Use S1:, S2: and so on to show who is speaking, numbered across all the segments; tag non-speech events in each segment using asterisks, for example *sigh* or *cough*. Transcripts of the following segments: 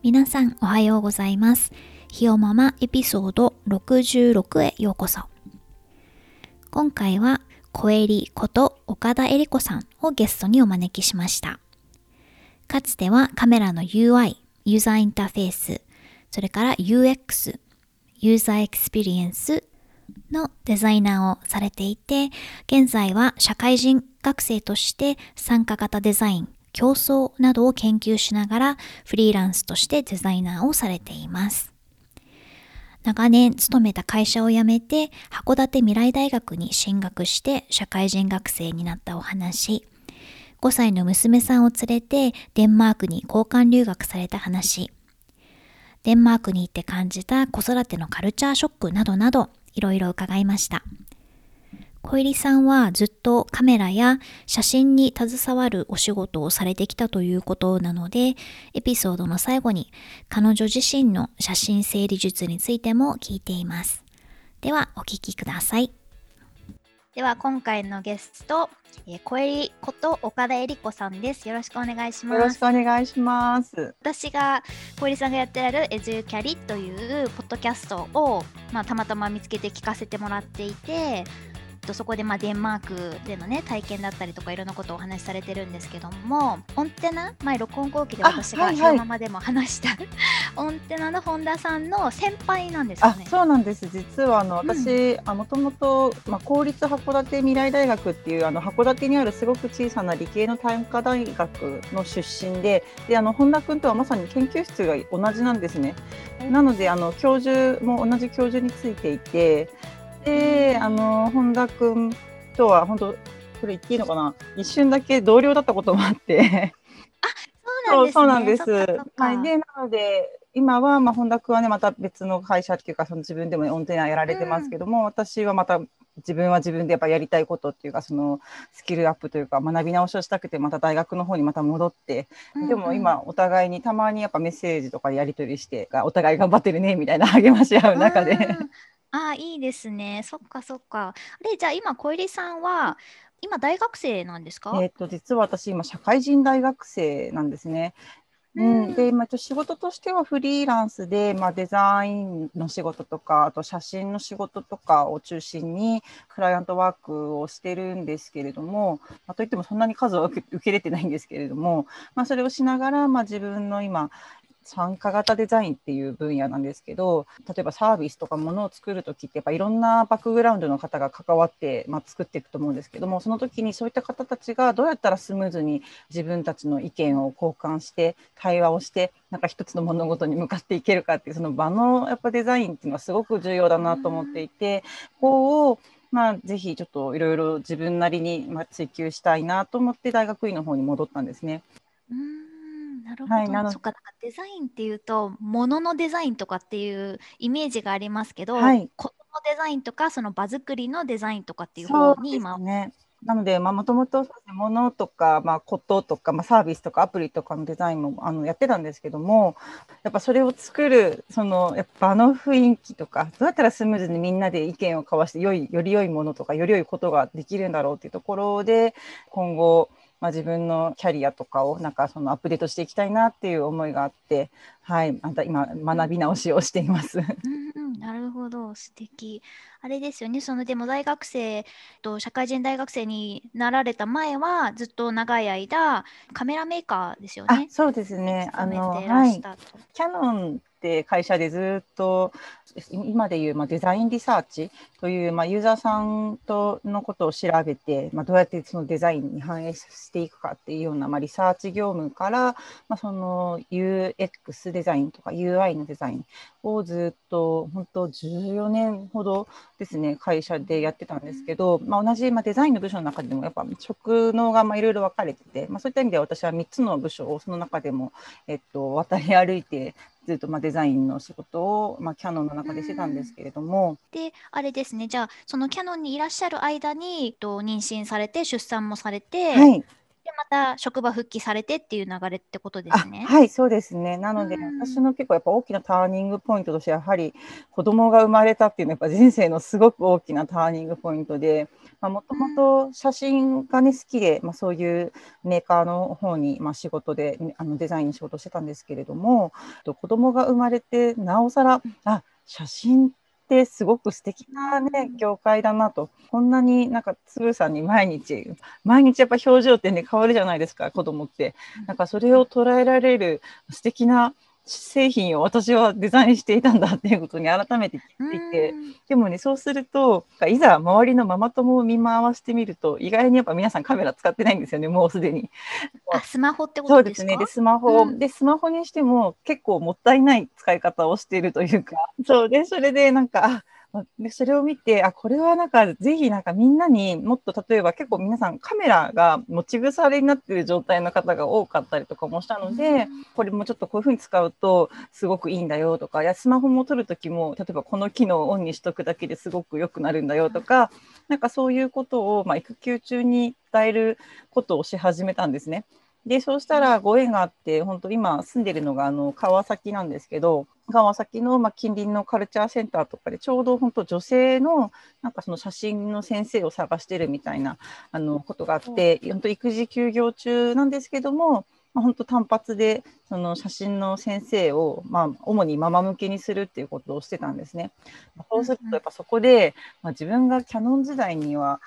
S1: 皆さんおはようございます。ひよままエピソード66へようこそ。今回は小エリこと岡田恵里子さんをゲストにお招きしました。かつてはカメラの UI、ユーザーインターフェース、それから UX、ユーザーエクスペリエンスのデザイナーをされていて、現在は社会人学生として参加型デザイン、共創などを研究しながらフリーランスとしてデザイナーをされています。長年勤めた会社を辞めて函館未来大学に進学して社会人学生になったお話、5歳の娘さんを連れてデンマークに交換留学された話、デンマークに行って感じた子育てのカルチャーショックなどなどいろいろ伺いました。小入さんはずっとカメラや写真に携わるお仕事をされてきたということなので、エピソードの最後に彼女自身の写真整理術についても聞いています。ではお聞きください。では今回のゲスト、えー、小襟こと岡田恵里子さんです。よろしくお願いします。
S2: よろしくお願いします。
S1: 私が小襟さんがやってられるエズユキャリというポッドキャストをまあたまたま見つけて聞かせてもらっていて、とそこでまあデンマークでのね体験だったりとかいろんなことをお話しされてるんですけどもオンテナ前録音後期で私がそのままでも話した、はいはい、オンテナの本田さんの先輩なんですよね。
S2: そうなんです実はあの私もともと公立函館未来大学っていうあの函館にあるすごく小さな理系の短科大学の出身でであの本田君とはまさに研究室が同じなんですね。なのであの教授も同じ教授についていてで、あの、本田君とは本当、これ言っていいのかな？一瞬だけ同僚だったこともあって。
S1: あ、そうなんです、ね、そうなんです。
S2: はい。で、なので、今は、まあ、本田君はね、また別の会社っていうか、その自分でもオンテナやられてますけども、うん、私はまた自分は自分でやっぱやりたいことっていうかそのスキルアップというか学び直しをしたくてまた大学の方にまた戻って、うんうん、でも今お互いにたまにやっぱメッセージとかやり取りしてお互い頑張ってるねみたいな励まし合う中で、
S1: ああ、いいですね。そっかそっか。で、じゃあ今、小入さんは、今大学生なんですか？
S2: えっ、と、実は私、今、社会人大学生なんですね。うん、で、まあ、仕事としてはフリーランスで、まあ、デザインの仕事とか、あと写真の仕事とかを中心に、クライアントワークをしてるんですけれども、まあ、といってもそんなに数は受け受けれてないんですけれども、まあ、それをしながら、まあ、自分の今、参加型デザインっていう分野なんですけど例えばサービスとかものを作る時ってやっぱいろんなバックグラウンドの方が関わって、まあ、作っていくと思うんですけどもその時にそういった方たちがどうやったらスムーズに自分たちの意見を交換して対話をしてなんか一つの物事に向かっていけるかっていうその場のやっぱデザインっていうのはすごく重要だなと思っていてこうまあ、ぜひちょっといろいろ自分なりにま追求したいなと思って大学院の方に戻ったんですね。
S1: うんなるほど。はい、なのそっか、デザインっていうと、もののデザインとかっていうイメージがありますけど、はい、のデザインとか、その場作りのデザインとかっていう方に今。
S2: ね、なので、もともとものとか、まあ、こととか、まあ、サービスとかアプリとかのデザインもあのやってたんですけども、やっぱそれを作る、そのやっぱ場の雰囲気とか、どうやったらスムーズにみんなで意見を交わして、よい、より良いものとか、より良いことができるんだろうっていうところで、今後、まあ、自分のキャリアとかをなんかそのアップデートしていきたいなっていう思いがあって、はい、また今学び直しをしています。
S1: うん、なるほど、素敵。あれですよね、そのでも大学生と社会人大学生になられた前はずっと長い間カメラメーカーですよね。
S2: そうですね。あのはい。キャノンって会社でずっと今でいうまあデザインリサーチというまあユーザーさんとのことを調べて、まあ、どうやってそのデザインに反映していくかっていうようなまあリサーチ業務から、まあ、その UX デザインとか UI のデザインをずっと本当14年ほどですね会社でやってたんですけど、まあ、同じまあデザインの部署の中でもやっぱ職能がいろいろ分かれてて、まあ、そういった意味では私は3つの部署をその中でも、えっと、渡り歩いてずっとまあデザインの仕事を、まあ、キャノンの中でしてたんですけれども。
S1: であれですねじゃあそのキャノンにいらっしゃる間にと妊娠されて出産もされて、
S2: はい、で
S1: また職場復帰されてっていう流れってことですね。
S2: はいそうですねなので、私の結構やっぱ大きなターニングポイントとしてやはり子供が生まれたっていうのはやっぱ人生のすごく大きなターニングポイントで。もともと写真がね好きで、まあ、そういうメーカーの方に、まあ、仕事であのデザインの仕事してたんですけれども子供が生まれてなおさらあ写真ってすごく素敵なね業界だなと。こんなになんかつぶさんに毎日毎日やっぱ表情ってね変わるじゃないですか子供って。なんかそれを捉えられる素敵な製品を私はデザインしていたんだっていうことに改めて気づいて、でもねそうするといざ周りのママ友を見回してみると意外にやっぱ皆さんカメラ使ってないんですよねもうすでに。
S1: あスマホってこと
S2: ですか？そうですね。でスマホ、うん、でスマホにしても結構もったいない使い方をしているというか。そう。でそれでなんかでそれを見てあこれはなんかぜひなんかみんなにもっと例えば結構皆さんカメラが持ち腐れになってる状態の方が多かったりとかもしたので、これもちょっとこういうふうに使うとすごくいいんだよとかやスマホも撮る時も例えばこの機能をオンにしとくだけですごく良くなるんだよとかなんかそういうことを、まあ、育休中に伝えることをし始めたんですね。でそうしたらご縁があって本当今住んでるのがあの川崎なんですけど川崎の、まあ、近隣のカルチャーセンターとかでちょうど本当女性のなんかその写真の先生を探してるみたいなあのことがあって本当育児休業中なんですけども、まあ、本当単発でその写真の先生を、まあ、主にママ向けにするっていうことをしてたんですね。そうするとやっぱそこで、まあ、自分がキャノン時代には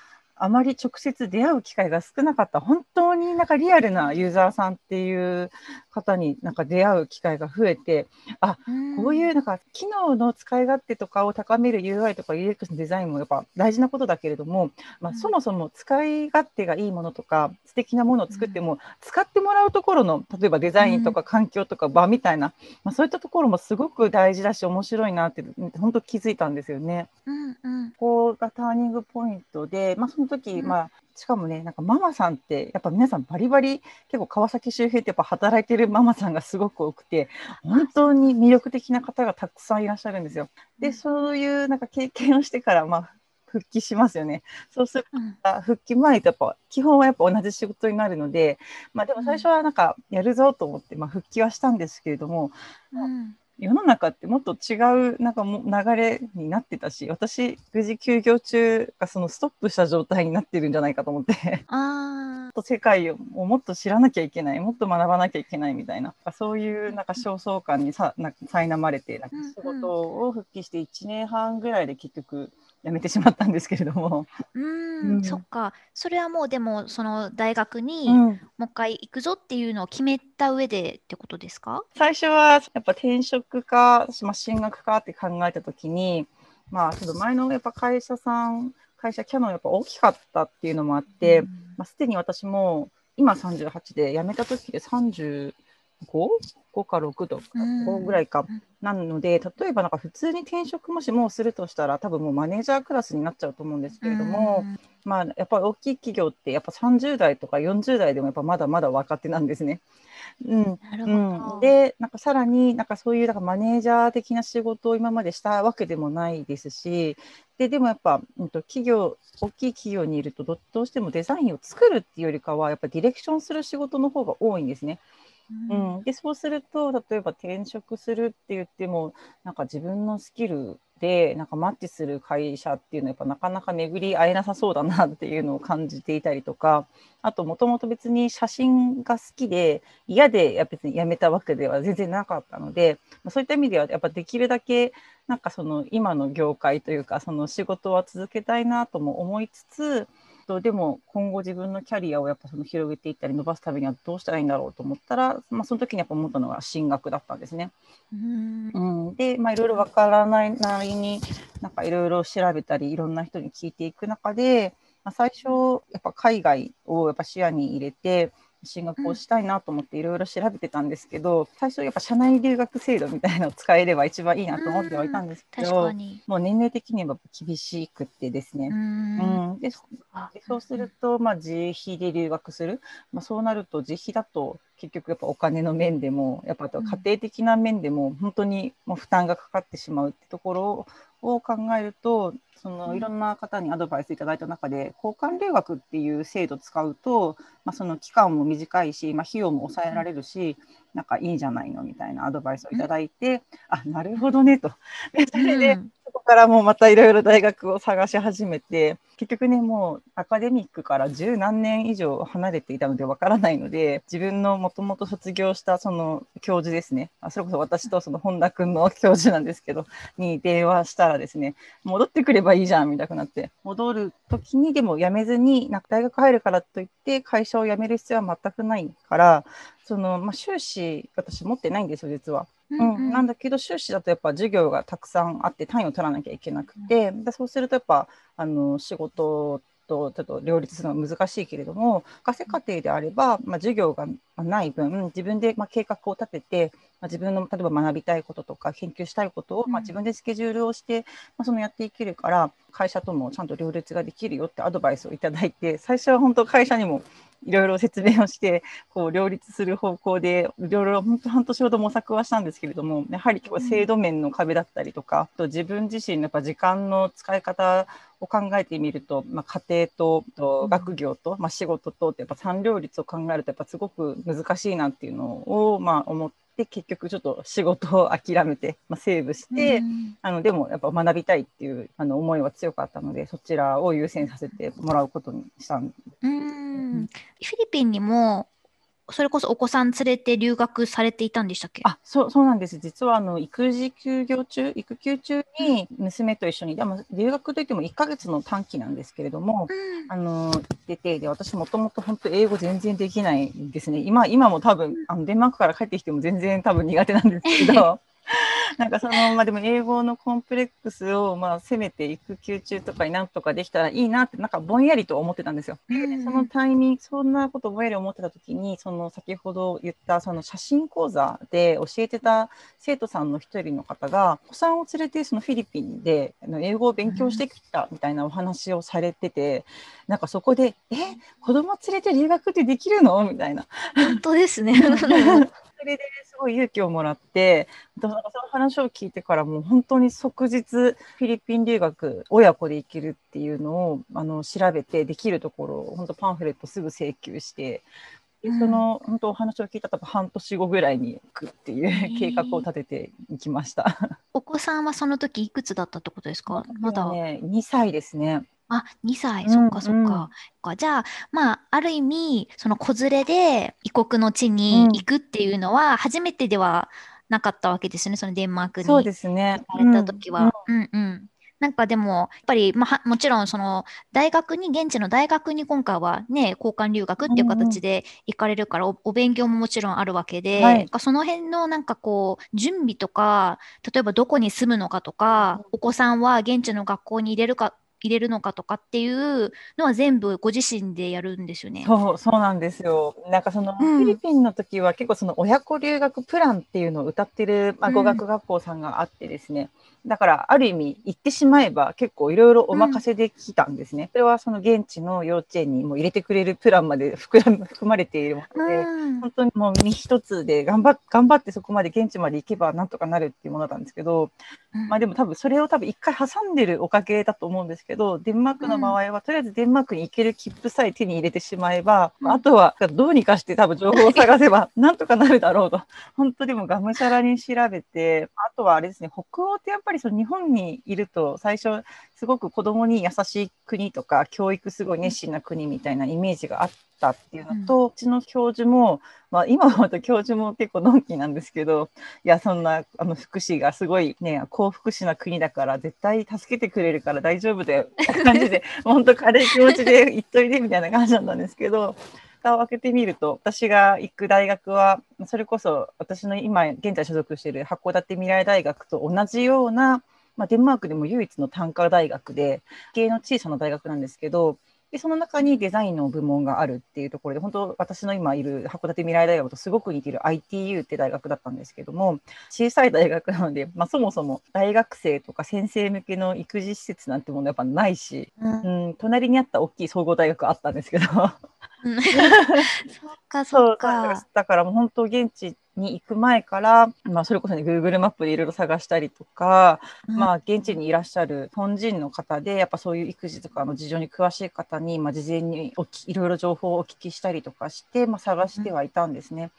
S2: あまり直接出会う機会が少なかった。本当になんかリアルなユーザーさんっていう方になんか出会う機会が増えてあこういうなんか機能の使い勝手とかを高める UI とか UX のデザインもやっぱ大事なことだけれども、まあ、そもそも使い勝手がいいものとか素敵なものを作っても、使ってもらうところの例えばデザインとか環境とか場みたいな、まあ、そういったところもすごく大事だし面白いなって本当気づいたんですよね。
S1: うんうん、
S2: ここがターニングポイントで、まあ、その時、まあしかもね、なんかママさんって、やっぱ皆さんバリバリ、結構川崎周辺ってやっぱ働いてるママさんがすごく多くて、本当に魅力的な方がたくさんいらっしゃるんですよ。で、そういうなんか経験をしてから、まあ、復帰しますよね。そうすると、復帰前とやっぱ基本はやっぱ同じ仕事になるので、まあでも最初はなんかやるぞと思って、まあ復帰はしたんですけれども、うん、世の中ってもっと違うなんかも流れになってたし私無事休業中がそのストップした状態になってるんじゃないかと思って。
S1: あ
S2: 世界をもっと知らなきゃいけないもっと学ばなきゃいけないみたいなそういうなんか焦燥感にさな苛まれてなんか仕事を復帰して1年半ぐらいで結局辞めてしまったんですけれども。
S1: うん、うん、そっか。それはもうでもその大学にもう一回行くぞっていうのを決めた上でってことですか？
S2: 最初はやっぱ転職か、まあ、進学かって考えた時に、まあちょっと前のやっぱ会社さん、会社キャノンやっぱ大きかったっていうのもあって、うん、まあすでに私も今38で辞めた時で30 5?5 か6とか5ぐらいか、なので例えばなんか普通に転職もしもうするとしたら多分もうマネージャークラスになっちゃうと思うんですけれども、まあやっぱり大きい企業ってやっぱ30代とか40代でもやっぱまだまだ若手なんですね。うんうん、でなんかさらになんかそういうなんかマネージャー的な仕事を今までしたわけでもないですしででもやっぱ、うん、と企業大きい企業にいるとどうしてもデザインを作るっていうよりかはやっぱディレクションする仕事の方が多いんですね。うん、でそうすると例えば転職するって言ってもなんか自分のスキルでなんかマッチする会社っていうのはやっぱなかなか巡り合えなさそうだなっていうのを感じていたりとかあともともと別に写真が好きで嫌でや別に辞めたわけでは全然なかったので、ま、そういった意味ではやっぱできるだけなんかその今の業界というかその仕事は続けたいなとも思いつつと、でも今後自分のキャリアをやっぱその広げていったり伸ばすためにはどうしたらいいんだろうと思ったら、まあ、その時にやっぱ思ったのが進学だったんですね。
S1: うん
S2: うん、で、まあ、いろいろわからないなりになんかいろいろ調べたりいろんな人に聞いていく中で、まあ、最初やっぱ海外をやっぱ視野に入れて進学をしたいなと思っていろいろ調べてたんですけど、最初やっぱ社内留学制度みたいなのを使えれば一番いいなと思ってはいたんですけど、
S1: 確かに。
S2: もう年齢的には厳しくってですね。
S1: うん。
S2: うん、でそうすると、まあ、自費で留学する、まあ、そうなると自費だと結局やっぱお金の面でもやっぱあとは家庭的な面でも本当にもう負担がかかってしまうってところを考えるとそのいろんな方にアドバイスいただいた中で交換留学っていう制度を使うと、まあ、その期間も短いし、まあ、費用も抑えられるしなんかいいんじゃないのみたいなアドバイスをいただいて、あなるほどねと。でそれで、
S1: うん。
S2: そこからもうまたいろいろ大学を探し始めて結局ねもうアカデミックから十何年以上離れていたのでわからないので自分のもともと卒業したその教授ですねあそれこそ私とその本田君の教授なんですけどに電話したらですね戻ってくればいいじゃんみたいになって戻る時にでも辞めずになんか大学入るからといって会社を辞める必要は全くないからその、まあ、修士私持ってないんですよ実は。うん、なんだけど修士だとやっぱ授業がたくさんあって単位を取らなきゃいけなくて、でそうするとやっぱあの仕事とちょっと両立するのは難しいけれども学生課程であれば、まあ、授業がない分自分でまあ計画を立てて、まあ、自分の例えば学びたいこととか研究したいことを、まあ、自分でスケジュールをして、まあ、そのやっていけるから会社ともちゃんと両立ができるよってアドバイスをいただいて最初は本当会社にもいろいろ説明をしてこう両立する方向でいろいろ本当半年ほど模索はしたんですけれどもやはり結構制度面の壁だったりとか、あと自分自身のやっぱ時間の使い方を考えてみると、まあ、家庭とと学業と、まあ、仕事とってやっぱ三両立を考えるとやっぱすごく難しいなっていうのを、まあ、思って結局ちょっと仕事を諦めて、まあ、セーブして、
S1: うん。
S2: あのでもやっぱ学びたいっていうあの思いは強かったのでそちらを優先させてもらうことにしたん
S1: うんフィリピンにもそれこそお子さん連れて留学されていたんでしたっけ？
S2: あそうそうなんです。実はあの育児休業中育休中に娘と一緒にでも留学といっても1ヶ月の短期なんですけれども
S1: うん。
S2: あの行っててで私もともと本当英語全然できないんですね。今今も多分あのデンマークから帰ってきても全然多分苦手なんですけど *laughs* *laughs* なんかそのまあでも英語のコンプレックスをまあせめて育休中とかになんとかできたらいいなってなんかぼんやりと思ってたんですよ。で
S1: うん
S2: そのタイミングそんなことぼんやり思ってた時にその先ほど言ったその写真講座で教えてた生徒さんの一人の方がお子さんを連れてそのフィリピンで英語を勉強してきたみたいなお話をされててなんかそこで「え？子供連れて留学ってできるの?」みたいな
S1: 本当ですね。*laughs* *laughs*
S2: それですごい勇気をもらって、その話を聞いてからもう本当に即日フィリピン留学親子で行けるっていうのをあの調べてできるところを本当パンフレットすぐ請求して、で
S1: うん
S2: その本当お話を聞いた多分半年後ぐらいに行くっていう計画を立てていきました。*laughs*
S1: お子さんはその時いくつだったってことですか？まだ。
S2: ね2歳ですね。
S1: あ、2歳、
S2: うん
S1: そっかそっ
S2: うん
S1: か。かじゃあ、まあ、ある意味、その子連れで異国の地に行くっていうのは、初めてではなかったわけですよね、そのデンマークに
S2: そうですね。
S1: 行かれた時は。うんうん。なんかでも、やっぱり、まあ、はもちろん、その、大学に、現地の大学に今回はね、交換留学っていう形で行かれるから、お、お勉強ももちろんあるわけで、
S2: はい
S1: なんかその辺のなんかこう、準備とか、例えばどこに住むのかとか、お子さんは現地の学校に入れるか、入れるのかとかっていうのは全部ご自身でやるんですよね。
S2: そうそうなんですよ。なんかその、
S1: うん
S2: フィリピンの時は結構その親子留学プランっていうのを歌ってる、まあ、
S1: うん
S2: 語学学校さんがあってですね、だからある意味行ってしまえば結構いろいろお任せできたんですね。それはその現地の幼稚園にもう入れてくれるプランまで含ら含まれているもので、
S1: うん
S2: 本当にもう身一つで頑張っ頑張ってそこまで現地まで行けばなんとかなるっていうものなんですけど、まあでも多分それを多分一回挟んでるおかげだと思うんですけど、デンマークの場合は、とりあえずデンマークに行ける切符さえ手に入れてしまえば、
S1: うん。
S2: あとはどうにかして多分情報を探せば *laughs* なんとかなるだろうと。本当でもがむしゃらに調べて、あとはあれですね、北欧ってやっぱりその日本にいると最初すごく子供に優しい国とか教育すごい熱心な国みたいなイメージがあったっていうのと、うん、ちの教授も、まあ、今思うと教授も結構のんきなんですけどいやそんなあの福祉がすごいね幸福祉な国だから絶対助けてくれるから大丈夫だよって感じで *laughs* 本当軽い気持ちで言っといてみたいな感じだったんですけど。蓋を開けてみると私が行く大学はそれこそ私の今現在所属している函館未来大学と同じような、まあ、デンマークでも唯一の単科大学で系の小さな大学なんですけどでその中にデザインの部門があるっていうところで本当私の今いる函館未来大学とすごく似ている ITU って大学だったんですけども小さい大学なので、まあ、そもそも大学生とか先生向けの育児施設なんてものやっぱないし、うん、うん、隣にあった大きい総合大学あったんですけど *laughs*
S1: そっかそっか。
S2: だからもう本当現地に行く前から、まあ、それこそね Google マップでいろいろ探したりとか、うん、まあ現地にいらっしゃる日本人の方でやっぱそういう育児とかの事情に詳しい方に、まあ、事前におきいろいろ情報をお聞きしたりとかして、まあ、探してはいたんですね。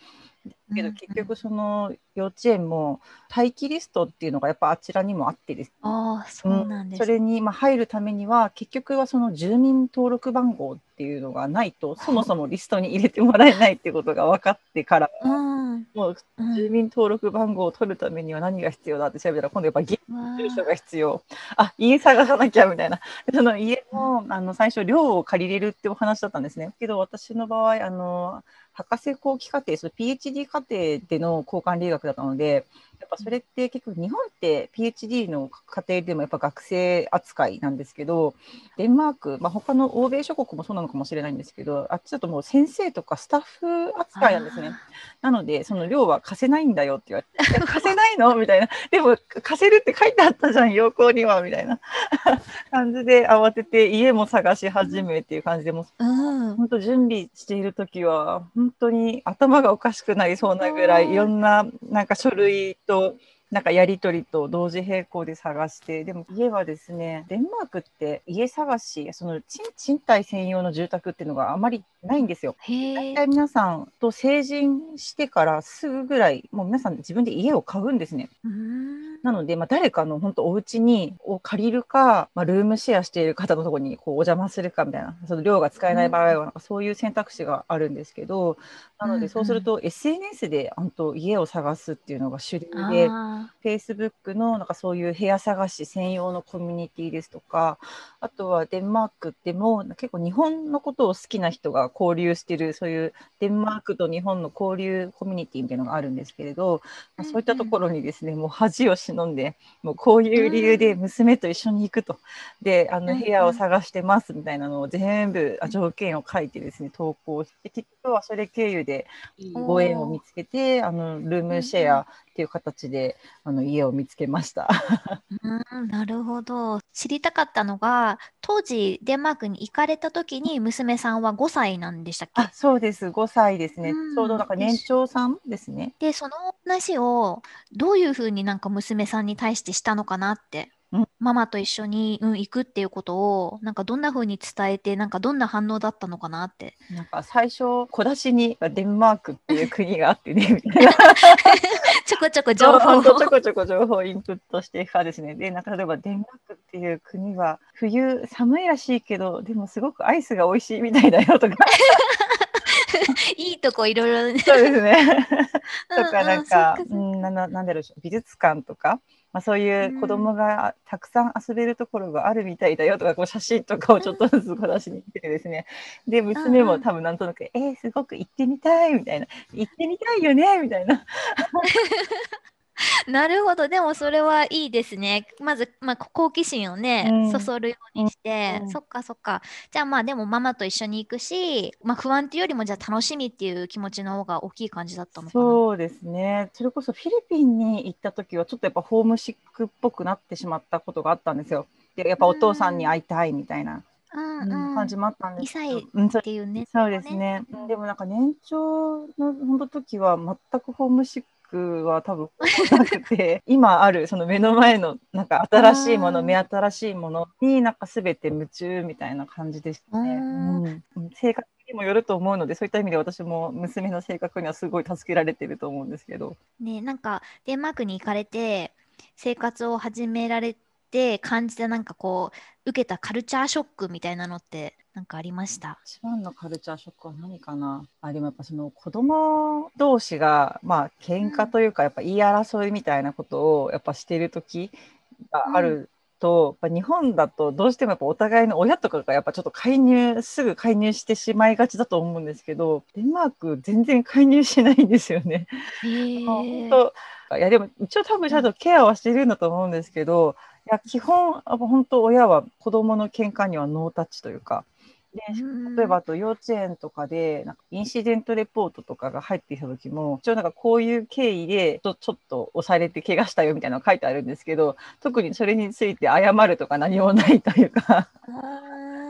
S2: けど結局その幼稚園も待機リストっていうのがやっぱあちらにもあってです、ね、
S1: あそうなんです、
S2: うん、それにまあ入るためには結局はその住民登録番号っていうのがないとそもそもリストに入れてもらえないっていうことが分かってから、*laughs* うん、もう住民登録番号を取るためには何が必要だって調べたら今度やっぱ現住所が必要。あ家探さなきゃみたいな。*laughs* その家もあの最初寮を借りれるってお話だったんですね。けど私の場合あの博士後期課程、その PhD 課程での交換留学だったので、やっぱそれって結局日本って PhD の過程でもやっぱ学生扱いなんですけどデンマーク、まあ、他の欧米諸国もそうなのかもしれないんですけどあっちだともう先生とかスタッフ扱いなんですね。なのでその量は貸せないんだよって言われて「貸せないの?」みたいな「*laughs* でも貸せるって書いてあったじゃん要項には」みたいな。*laughs* 感じで慌てて家も探し始めっていう感じでもう、ん、本当準備している時は本当に頭がおかしくなりそうなぐらいいろんななんか書類ととなんかやり取りと同時並行で探してでも家はですねデンマークって家探しその賃貸専用の住宅っていうのがあまりないんですよ。大体皆さんと成人してからすぐぐらいもう皆さん自分で家を買うんですね。なので、まあ、誰かの本当お家にを借りるか、まあ、ルームシェアしている方のところにこうお邪魔するかみたいなその量が使えない場合はなんかそういう選択肢があるんですけど、なのでそうすると SNS で本当家を探すっていうのが主流で。Facebook のなんかそういう部屋探し専用のコミュニティですとか、あとはデンマークでも結構日本のことを好きな人が交流してる、そういうデンマークと日本の交流コミュニティみたいなのがあるんですけれど、まあ、そういったところにですね、もう恥を忍んで、もうこういう理由で娘と一緒に行くと、で、あの部屋を探してますみたいなのを全部条件を書いてですね、投稿して、結局はそれ経由でご縁を見つけて、あのルームシェアっていう形であの家を見つけました。
S1: うん、なるほど。知りたかったのが、当時デンマークに行かれた時に娘さんは5歳なんでしたっけ？
S2: あ、そうです。5歳ですね。ちょうどなんか年長さんですね。
S1: で、その話をどういうふうになんか娘さんに対してしたのかなってママと一緒に、うん、行くっていうことをなんかどんな風に伝えてなんかどんな反応だったのかなって。
S2: なんか最初小出しにデンマークっていう国があってねみたいな
S1: ちょこちょこ情報を。
S2: ちょこちょこ情報をインプットしていくかですね。でなんか例えばデンマークっていう国は冬寒いらしいけどでもすごくアイスが美味しいみたいだよとか。
S1: いいとこいろいろ
S2: そうですね。*laughs* とかなんか、うん、ななんだろう。美術館とかまあ、そういう子供がたくさん遊べるところがあるみたいだよとか、こう写真とかをちょっとずつ小出しに来てですね。で、娘も多分なんとなく、えー、すごく行ってみたいみたいな、行ってみたいよねみたいな。*laughs* *laughs*
S1: なるほど。でもそれはいいですね。まず、まあ、好奇心をね、うん、そそるようにして、うん、そっかそっか。じゃあまあでもママと一緒に行くし、まあ、不安っていうよりもじゃあ楽しみっていう気持ちの方が大きい感じだったのかな。
S2: そうですね。それこそフィリピンに行った時はちょっとやっぱホームシックっぽくなってしまったことがあったんですよ。でやっぱお父さんに会いたいみたいな。うん、感じもあったんですけど、
S1: 2歳っていうね、
S2: そうですね、でもなんか年長の本当時は全くホームシックは多分なくて今あるその目の前のなんか新しいもの目新しいものになんか全て夢中みたいな感じでしたね。うん、性格にもよると思うのでそういった意味で私も娘の性格にはすごい助けられてると思うんですけど。
S1: ねなんかデンマークに行かれて生活を始められって感じたなんかこう受けたカルチャーショックみたいなのってなんかありました？
S2: 一番のカルチャーショックは何かな？あでもやっぱその子供同士がまあ喧嘩というかやっぱ言い争いみたいなことをやっぱしてる時があると、やっぱ日本だとどうしてもやっぱお互いの親とかがやっぱちょっと介入すぐ介入してしまいがちだと思うんですけどデンマーク全然介入しないんですよね。本当いやでも一応多分ちゃんとケアはしてるんだと思うんですけどいや基本本当親は子供の喧嘩にはノータッチというかで例えばあと幼稚園とかでなんかインシデントレポートとかが入ってきた時も一応なんかこういう経緯でちょちょっと押されて怪我したよみたいなのが書いてあるんですけど特にそれについて謝るとか何もないというか。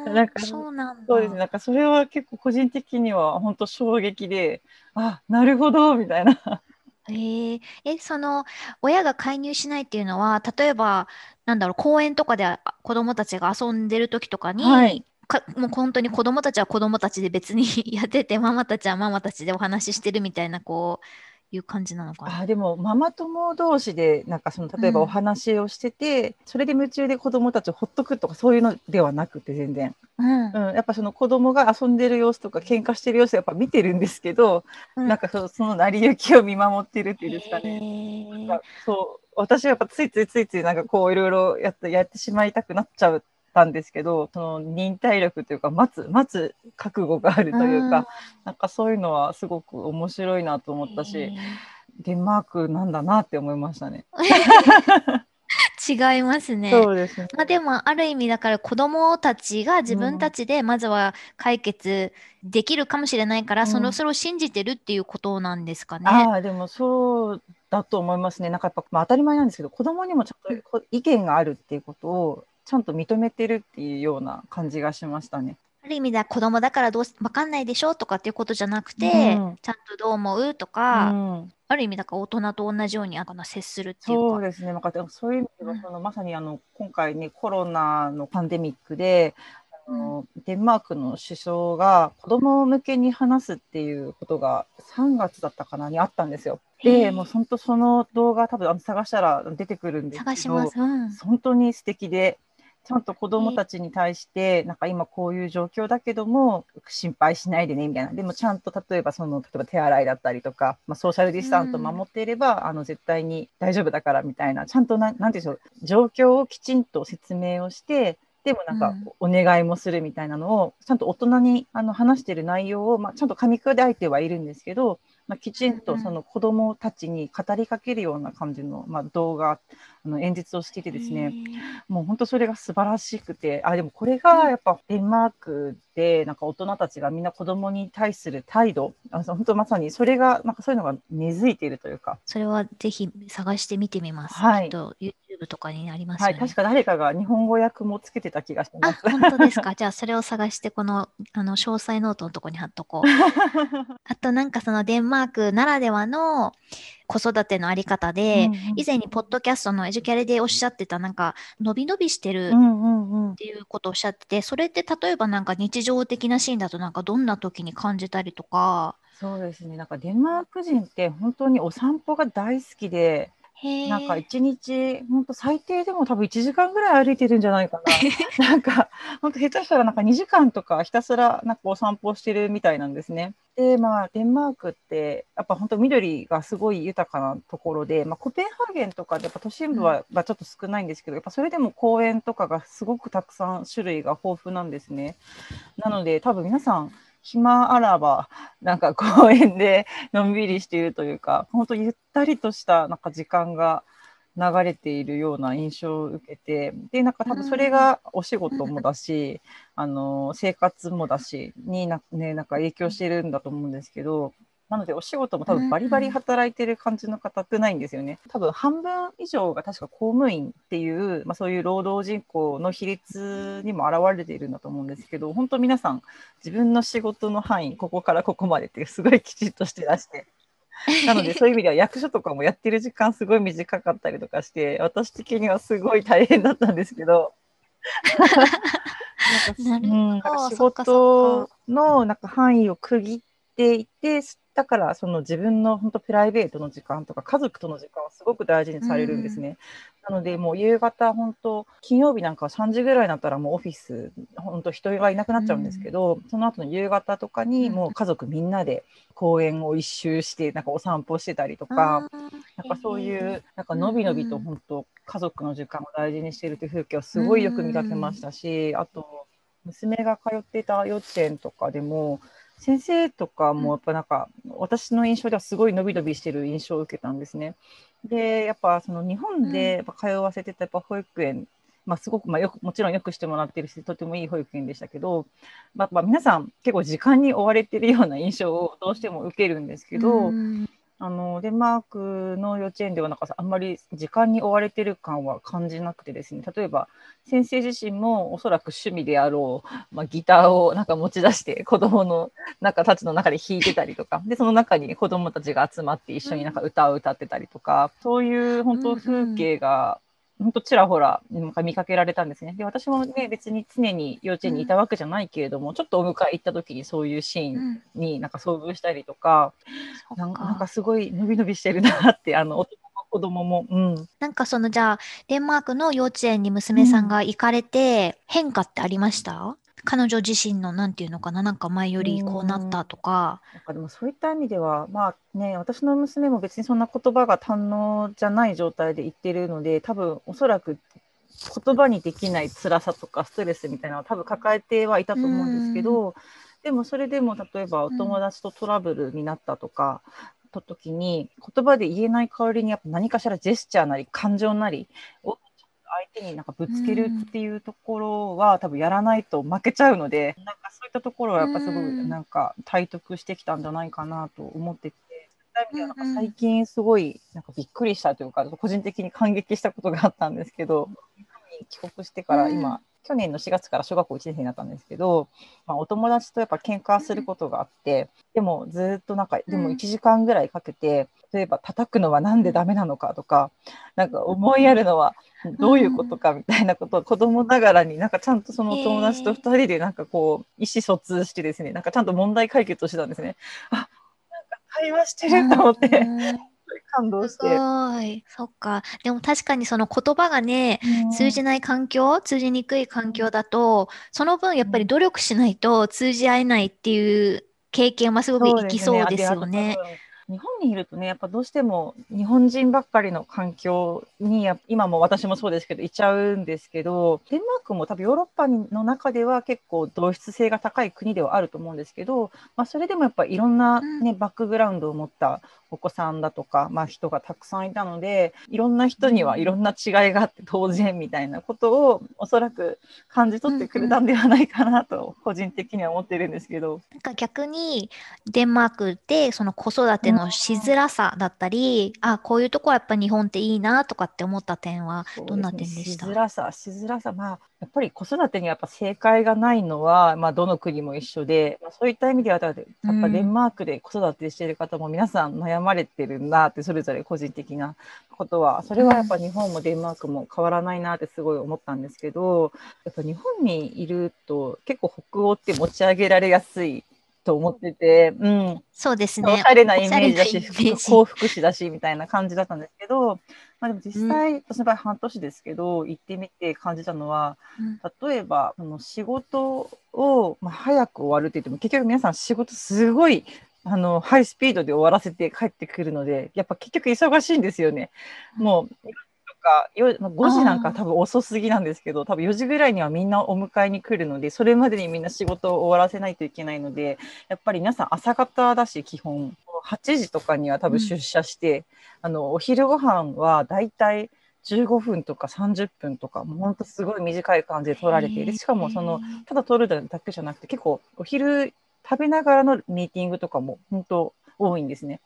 S1: なんかそうなん
S2: そうですね。なんかそれは結構個人的には本当衝撃であなるほどみたいな。
S1: えー、えその親が介入しないっていうのは例えばなんだろう公園とかで子どもたちが遊んでる時とかに、はい、かもう本当に子供たちは子供たちで別に *laughs* やっててママたちはママたちでお話ししてるみたいなこういう感じなのかな？
S2: あでもママ友同士でなんかその例えばお話をしてて、うん、それで夢中で子供たちをほっとくとかそういうのではなくて全然、うん、うん、やっぱその子供が遊んでる様子とか喧嘩してる様子やっぱ見てるんですけど、うん、なんかそその成り行きを見守ってるっていうんですかね。そう私はやっぱついついついついなんかこういろいろやってやってしまいたくなっちゃうたんですけどその忍耐力というか待つ待つ覚悟があるというか、うん、なんかそういうのはすごく面白いなと思ったしデンマークなんだなって思いましたね。*laughs*
S1: 違いますね。
S2: そうですね。
S1: まあでもある意味だから子供たちが自分たちでまずは解決できるかもしれないから、うん、そのそれを信じてるっていうことなんですかね。
S2: ああでもそうだと思いますね。なんかやっぱ、まあ、当たり前なんですけど子供にもちょっと意見があるっていうことをちゃんと認めてるっていうような感じがしましたね。
S1: ある意味では子供だからどう分かんないでしょとかっていうことじゃなくて、うん、ちゃんとどう思うとか、うん、ある意味だから大人と同じようにあの接するっていうか。
S2: そうですね。なんかそういう意味では、そのまさにあの今回ねコロナのパンデミックで。あのデンマークの首相が子供向けに話すっていうことが3月だったかなにあったんですよ。で、もう本当その動画多分探したら出てくるんですけど、うん、本当に素敵で、ちゃんと子どもたちに対して、なんか今こういう状況だけども、心配しないでねみたいな、でもちゃんと例えばその例えば手洗いだったりとか、まあ、ソーシャルディスタンスを守っていれば、うん、あの絶対に大丈夫だからみたいな、ちゃんとななんていうんでしょう、状況をきちんと説明をして、でもなんかお願いもするみたいなのを、ちゃんと大人にあの話してる内容を、まあ、ちゃんと噛み砕いてはいるんですけど、まあ、きちんとその子どもたちに語りかけるような感じの、まあ、動画あの演説をしていてですねもう本当それが素晴らしくてあでもこれがやっぱデンマークでなんか大人たちがみんな子どもに対する態度あ本当まさにそれがなんかそういうのが根付いているというか
S1: それはぜひ探してみてみます。はい、と YouTube とかにあります、ね、
S2: はい、確か誰かが日本語訳もつけてた気がします。
S1: あ、本当ですか？*laughs* じゃあそれを探してこのあの詳細ノートのとこに貼っとこう。*laughs* あとなんかそのデンマークならではの子育てのあり方で、うんうん、以前にポッドキャストのエデュカリでおっしゃってたなんか伸び伸びしてるっていうことをおっしゃってて、それって例えばなんか日常的なシーンだとなんかどんな時に感じたりとか。
S2: そうですね。なんかデンマーク人って本当にお散歩が大好きでなんか一日、本当最低でも多分1時間ぐらい歩いてるんじゃないかな。*laughs* なんか、本当下手したらなんか2時間とかひたすらなんかお散歩してるみたいなんですね。で、まあ、デンマークって、やっぱ本当緑がすごい豊かなところで、まあ、コペンハーゲンとかでやっぱ都心部は、ちょっと少ないんですけど、やっぱそれでも公園とかがすごくたくさん種類が豊富なんですね。なので、多分皆さん、暇あらば、なんか公園でのんびりしているというか、本当ゆったりとしたなんか時間が流れているような印象を受けて、で、なんか多分それがお仕事もだし、*laughs* あの、生活もだし、にな、ね、なんか影響してるんだと思うんですけど、なのでお仕事も多分バリバリ働いてる感じの方ってないんですよね。多分半分以上が確か公務員っていう、まあ、そういう労働人口の比率にも表れているんだと思うんですけど、本当皆さん自分の仕事の範囲、ここからここまでってすごいきちっとしてらして。*laughs* なのでそういう意味では役所とかもやってる時間すごい短かったりとかして私的にはすごい大変だったんですけど。*laughs* なんか仕事のなんか範囲を区切っていてだからその自分の本当プライベートの時間とか家族との時間をすごく大事にされるんですね。なのでもう夕方本当金曜日なんかは3時ぐらいになったらもうオフィス本当人がいなくなっちゃうんですけど、その後の夕方とかにもう家族みんなで公園を一周してなんかお散歩してたりとか、なんかそういうなんかのびのびと本当家族の時間を大事にしているという風景をすごいよく見かけましたし、あと娘が通っていた幼稚園とかでも先生とかもやっぱなんか、私の印象ではすごい伸び伸びしてる印象を受けたんですね。でやっぱその日本でやっぱ通わせてたやっぱ保育園、まあ、すごく、まあ、よくもちろんよくしてもらってるしとてもいい保育園でしたけど、まあ、まあ、皆さん結構時間に追われてるような印象をどうしても受けるんですけど、あのデンマークの幼稚園ではなんかあんまり時間に追われてる感は感じなくてですね。例えば先生自身もおそらく趣味であろう、まあ、ギターをなんか持ち出して子どもの中たちの中で弾いてたりとか。でその中に子どもたちが集まって一緒になんか歌を歌ってたりとか。そういう本当風景が本当ちらほらなんか見かけられたんですね。で私もね別に常に幼稚園にいたわけじゃないけれども、うん、ちょっとお迎え行った時にそういうシーンになんか遭遇したりとか、うん、なんか。なんかすごい伸び伸びしてるなってあの大人も子供も、うん、
S1: なんかそのじゃあデンマークの幼稚園に娘さんが行かれて変化ってありました、彼女自身のなんていうのかななんか前よりこうなったとか。
S2: なんかでもそういった意味ではまあね私の娘も別にそんな言葉が堪能じゃない状態で言ってるので多分おそらく言葉にできない辛さとかストレスみたいなのは多分抱えてはいたと思うんですけど、でもそれでも例えばお友達とトラブルになったとか、と時に言葉で言えない代わりにやっぱ何かしらジェスチャーなり感情なりを相手になんかぶつけるっていうところは、多分やらないと負けちゃうのでなんかそういったところはやっぱすごいなんか体得してきたんじゃないかなと思ってて。なんか最近すごいなんかびっくりしたというか個人的に感激したことがあったんですけど帰国してから今、去年の4月から小学校1年生になったんですけど、まあ、お友達とやっぱ喧嘩することがあって、でもずっとなんかでも1時間ぐらいかけて例えば叩くのは何でダメなのかとかなんか思いやるのはどういうことかみたいなことを子供ながらになんかちゃんとそのお友達と2人でなんかこう意思疎通してですねなんかちゃんと問題解決をしてたんですね。あなんか会話してると思って。感動して。す
S1: ごい。そっか。でも確かにその言葉がね、通じない環境、通じにくい環境だと、その分やっぱり努力しないと通じ合えないっていう経験はすごくいきそうですよね。
S2: 日本にいるとねやっぱどうしても日本人ばっかりの環境に今も私もそうですけどいちゃうんですけどデンマークも多分ヨーロッパの中では結構同質性が高い国ではあると思うんですけど、まあ、それでもやっぱいろんなね、ねバックグラウンドを持ったお子さんだとか、まあ、人がたくさんいたのでいろんな人にはいろんな違いがあって当然みたいなことをおそらく感じ取ってくれたんではないかなと個人的には思ってるんですけど。
S1: なんか逆にデンマークでその子育てのしづらさだったり、うん、あこういうとこはやっぱ日本っていいなとかって思った点はどんな点でした、
S2: ね、しづらさしづらさまあやっぱり子育てにやっぱ正解がないのは、まあ、どの国も一緒で、まあ、そういった意味ではやっぱデンマークで子育てしている方も皆さん悩まれてるなってそれぞれ個人的なことはそれはやっぱ日本もデンマークも変わらないなってすごい思ったんですけどやっぱ日本にいると結構北欧って持ち上げられやすいと思ってて、うん、
S1: そうですね。
S2: おしゃれなイメージだし、幸福士だしみたいな感じだったんですけど、まあ、でも実際、うん、私の場合半年ですけど、行ってみて感じたのは、うん、例えば、あの仕事を、まあ、早く終わるって言っても、結局皆さん仕事すごいあのハイスピードで終わらせて帰ってくるので、やっぱ結局忙しいんですよね。もうか5時なんか多分遅すぎなんですけど多分4時ぐらいにはみんなお迎えに来るのでそれまでにみんな仕事を終わらせないといけないのでやっぱり皆さん朝方だし基本。8時とかには多分出社して、うん、あのお昼ご飯はだいたい15分とか30分とかもうほんとすごい短い感じで取られているしかもそのただ取るだけじゃなくて結構お昼食べながらのミーティングとかも本当多いんですね。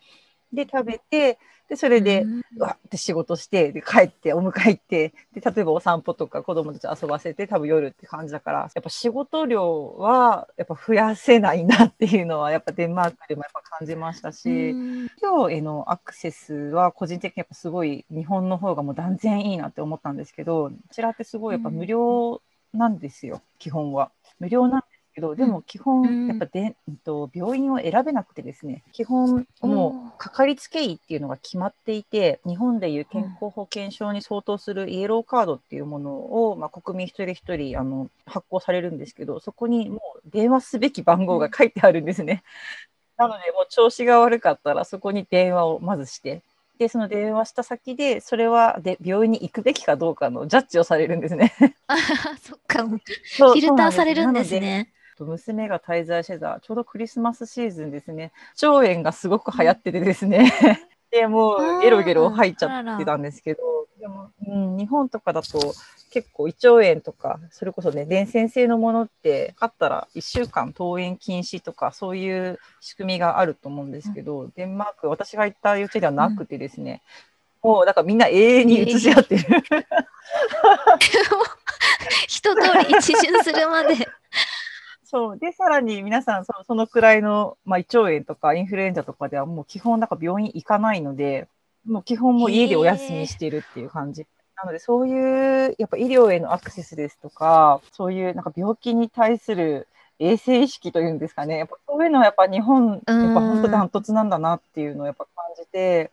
S2: で食べてでそれで、うわって仕事してで帰ってお迎え行ってで例えばお散歩とか子供たち遊ばせて多分夜って感じだからやっぱ仕事量はやっぱ増やせないなっていうのはやっぱデンマークでもやっぱ感じましたし今日へのアクセスは個人的にやっぱすごい日本の方がもう断然いいなって思ったんですけどこちらってすごいやっぱ無料なんですよ、基本は。無料なんですけど、でも基本やっぱで、うん、と病院を選べなくてですね基本もうかかりつけ医っていうのが決まっていて日本でいう健康保険証に相当するイエローカードっていうものを、まあ、国民一人一人あの発行されるんですけどそこにもう電話すべき番号が書いてあるんですね。なのでもう調子が悪かったらそこに電話をまずしてでその電話した先でそれはで病院に行くべきかどうかのジャッジをされるんですね。
S1: あそっかフィルターされるんですね。
S2: 娘が滞在してたちょうどクリスマスシーズンですね。腸炎がすごく流行っててですね、*laughs* でもうゲロゲロ入っちゃってたんですけどでも、うん、日本とかだと結構胃腸炎とかそれこそね伝染性のものってあったら1週間登園禁止とかそういう仕組みがあると思うんですけど、うん、デンマーク私が行った幼稚園ではなくてですね、うん、もうだからみんな永遠に移し合ってる。*laughs* *laughs*
S1: 一通り一巡するまで
S2: そう。でさらに皆さんそのそのくらいの、まあ、胃腸炎とかインフルエンザとかではもう基本なんか病院行かないのでもう基本も家でお休みしてるっていう感じ。なのでそういうやっぱ医療へのアクセスですとかそういうなんか病気に対する衛生意識というんですかね。やっぱそういうのはやっぱ日本やっぱ本当ダントツなんだなっていうのをやっぱ感じて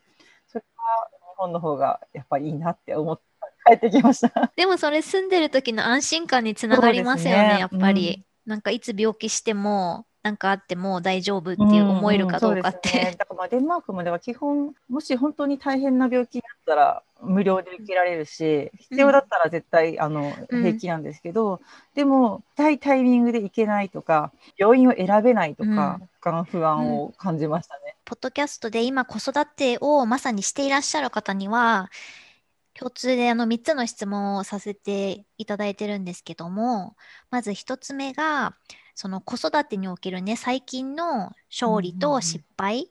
S2: それは日本の方がやっぱいいなって思って帰ってきました。
S1: でもそれ住んでる時の安心感につながりますよね、ね、やっぱり。なんかいつ病気しても何かあっても大丈夫っていう思えるかどうかって。うんうんね、
S2: だからまあデンマークまでは基本もし本当に大変な病気になったら無料で受けられるし必要だったら絶対、あの平気なんですけど、でも痛いタイミングで行けないとか病院を選べないとか、うん、不安を感じましたね。
S1: ポッドキャストで今子育てをまさにしていらっしゃる方には共通であの3つの質問をさせていただいてるんですけども、まず1つ目が、その子育てにおけるね、最近の勝利と失敗、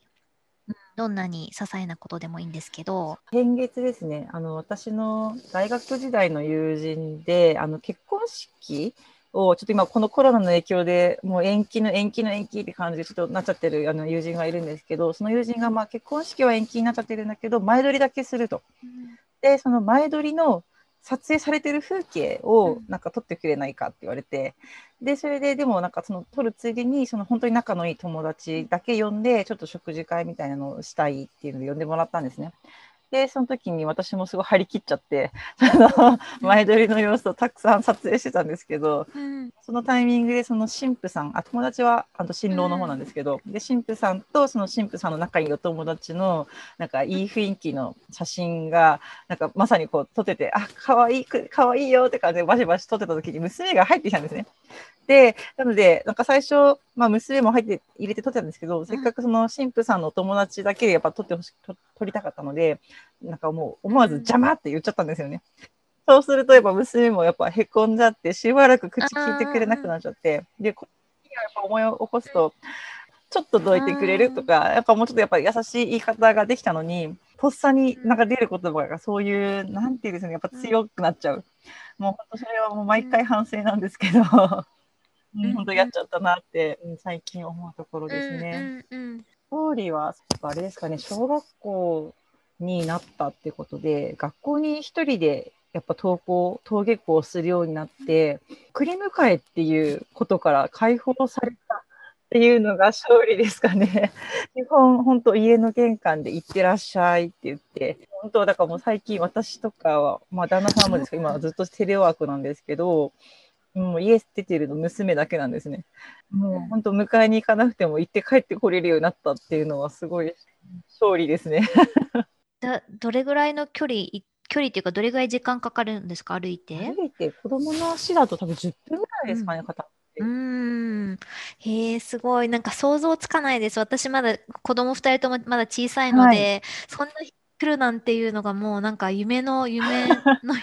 S1: うん、どんなに些細なことでもいいんですけど。
S2: 先月ですね、あの私の大学時代の友人で、あの結婚式をちょっと今このコロナの影響でもう延期の延期の延期って感じでちょっとなっちゃってるあの友人がいるんですけどその友人がまあ結婚式は延期になっちゃってるんだけど前撮りだけすると。でその前撮りの撮影されてる風景をなんか撮ってくれないかって言われて、でそれででもなんかその撮るついでにその本当に仲のいい友達だけ呼んでちょっと食事会みたいなのをしたいっていうので呼んでもらったんですね。で、その時に私もすごい張り切っちゃって、前撮りの様子をたくさん撮影してたんですけど、うん、そのタイミングでその神父さん、あ、友達はあと新郎の方なんですけど、うん、で、神父さんとその神父さんの仲いいお友達の、なんかいい雰囲気の写真が、なんかまさにこう撮ってて、あ、かわいい、かわいいよって感じでバシバシ撮ってた時に娘が入ってきたんですね。で、なので、なんか最初、まあ、娘も入って入れて撮ってたんですけど、せっかくその神父さんのお友達だけでやっぱ撮ってほし撮撮りたかったので、なんかもう思わず邪魔って言っちゃったんですよね。そうするとやっぱ娘もやっぱへこんじゃって、しばらく口聞いてくれなくなっちゃって、で、こっちがやっぱ思い起こすと、ちょっとどいてくれるとか、やっぱもうちょっとやっぱ優しい言い方ができたのに、とっさになんか出る言葉がそういう、なんていうんですかね、やっぱ強くなっちゃう。もう本当それはもう毎回反省なんですけど、うん、本当やっちゃったなって、うん、最近思うところですね。うんうんーリーはあれですかね小学校になったってことで学校に一人でやっぱ登校登下校するようになって送り迎えっていうことから解放されたっていうのが勝利ですかね。基本本当家の玄関で行ってらっしゃいって言って本当だからもう最近私とかはまあ旦那さんもですけど今はずっとテレワークなんですけどもう家出てるの娘だけなんですね。もう本当迎えに行かなくても行って帰ってこれるようになったっていうのはすごい勝利ですね。
S1: だどれぐらいの距離距離っていうかどれぐらい時間かかるんですか？歩いて？
S2: 歩いて子供の足だと多分10分ぐらいですかね、うん、片
S1: うん。へえすごい。なんか想像つかないです。私まだ子供2人ともまだ小さいので、はい、そんな来るなんていうのがもうなんか夢の夢の *laughs*
S2: い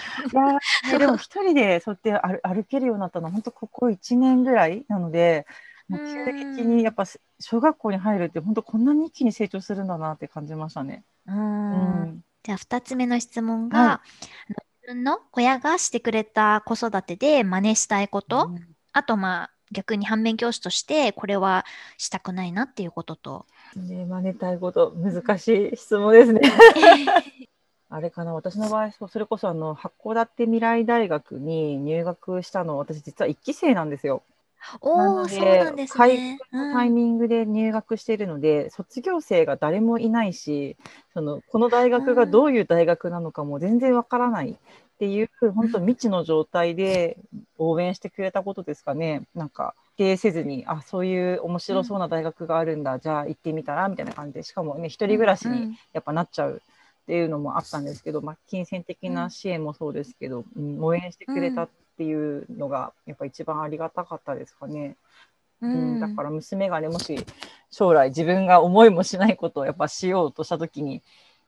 S2: や、でも一人でそうやって歩けるようになったのは本当ここ1年ぐらいなのでもう急激にやっぱ小学校に入るって本当こんなに一気に成長するんだなって感じましたね。
S1: うん、じゃあ2つ目の質問が、はい、自分の親がしてくれた子育てで真似したいこと、うん、あとまあ逆に反面教師としてこれはしたくないなっていうことと。
S2: ね、真似たいこと難しい質問ですね。*laughs* あれかな私の場合それこそあの函館未来大学に入学したの私実は1期生なんですよ。
S1: おお、そうなんですね。
S2: タイミングで入学しているので、うん、卒業生が誰もいないし、そのこの大学がどういう大学なのかも全然わからないっていう、うん、本当未知の状態で応援してくれたことですかね。なんか否定せずに、あ、そういう面白そうな大学があるんだ、うん、じゃあ行ってみたらみたいな感じで、しかもね、一人暮らしにやっぱなっちゃう。っていうのもあったんですけど、まあ、金銭的な支援もそうですけど、うん、応援してくれたっていうのがやっぱ一番ありがたかったですかね。うん、うん、だから娘がねもし将来自分が思いもしないことをやっぱしようとした時に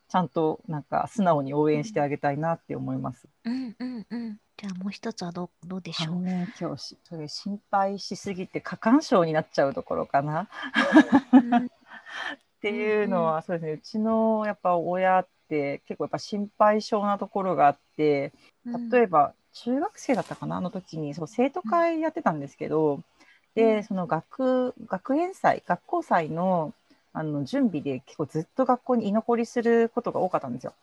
S2: ちゃんとなんか素直に応援してあげたいなって思います。
S1: うんうんうん。じゃあもう一つはどどうでしょう？
S2: ね、教師それ心配しすぎて過干渉になっちゃうところかな。*laughs* っていうのは、そうですね。うちのやっぱ親って結構やっぱ心配性なところがあって例えば中学生だったかな？あの時にそう生徒会やってたんですけど、でその学学園祭学校祭のあの準備で結構ずっと学校に居残りすることが多かったんですよ。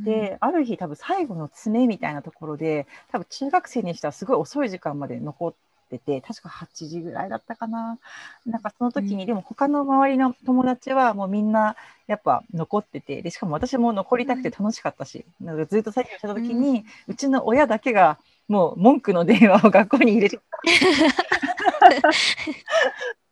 S2: で、ある日多分最後の詰めみたいなところで多分中学生にしてはすごい遅い時間まで残ってて確か8時ぐらいだったかな。なんかその時に、うん、でも他の周りの友達はもうみんなやっぱ残っててでしかも私も残りたくて楽しかったし、うん、なんかずっと作業した時に、うん、うちの親だけがもう文句の電話を学校に入れて *laughs*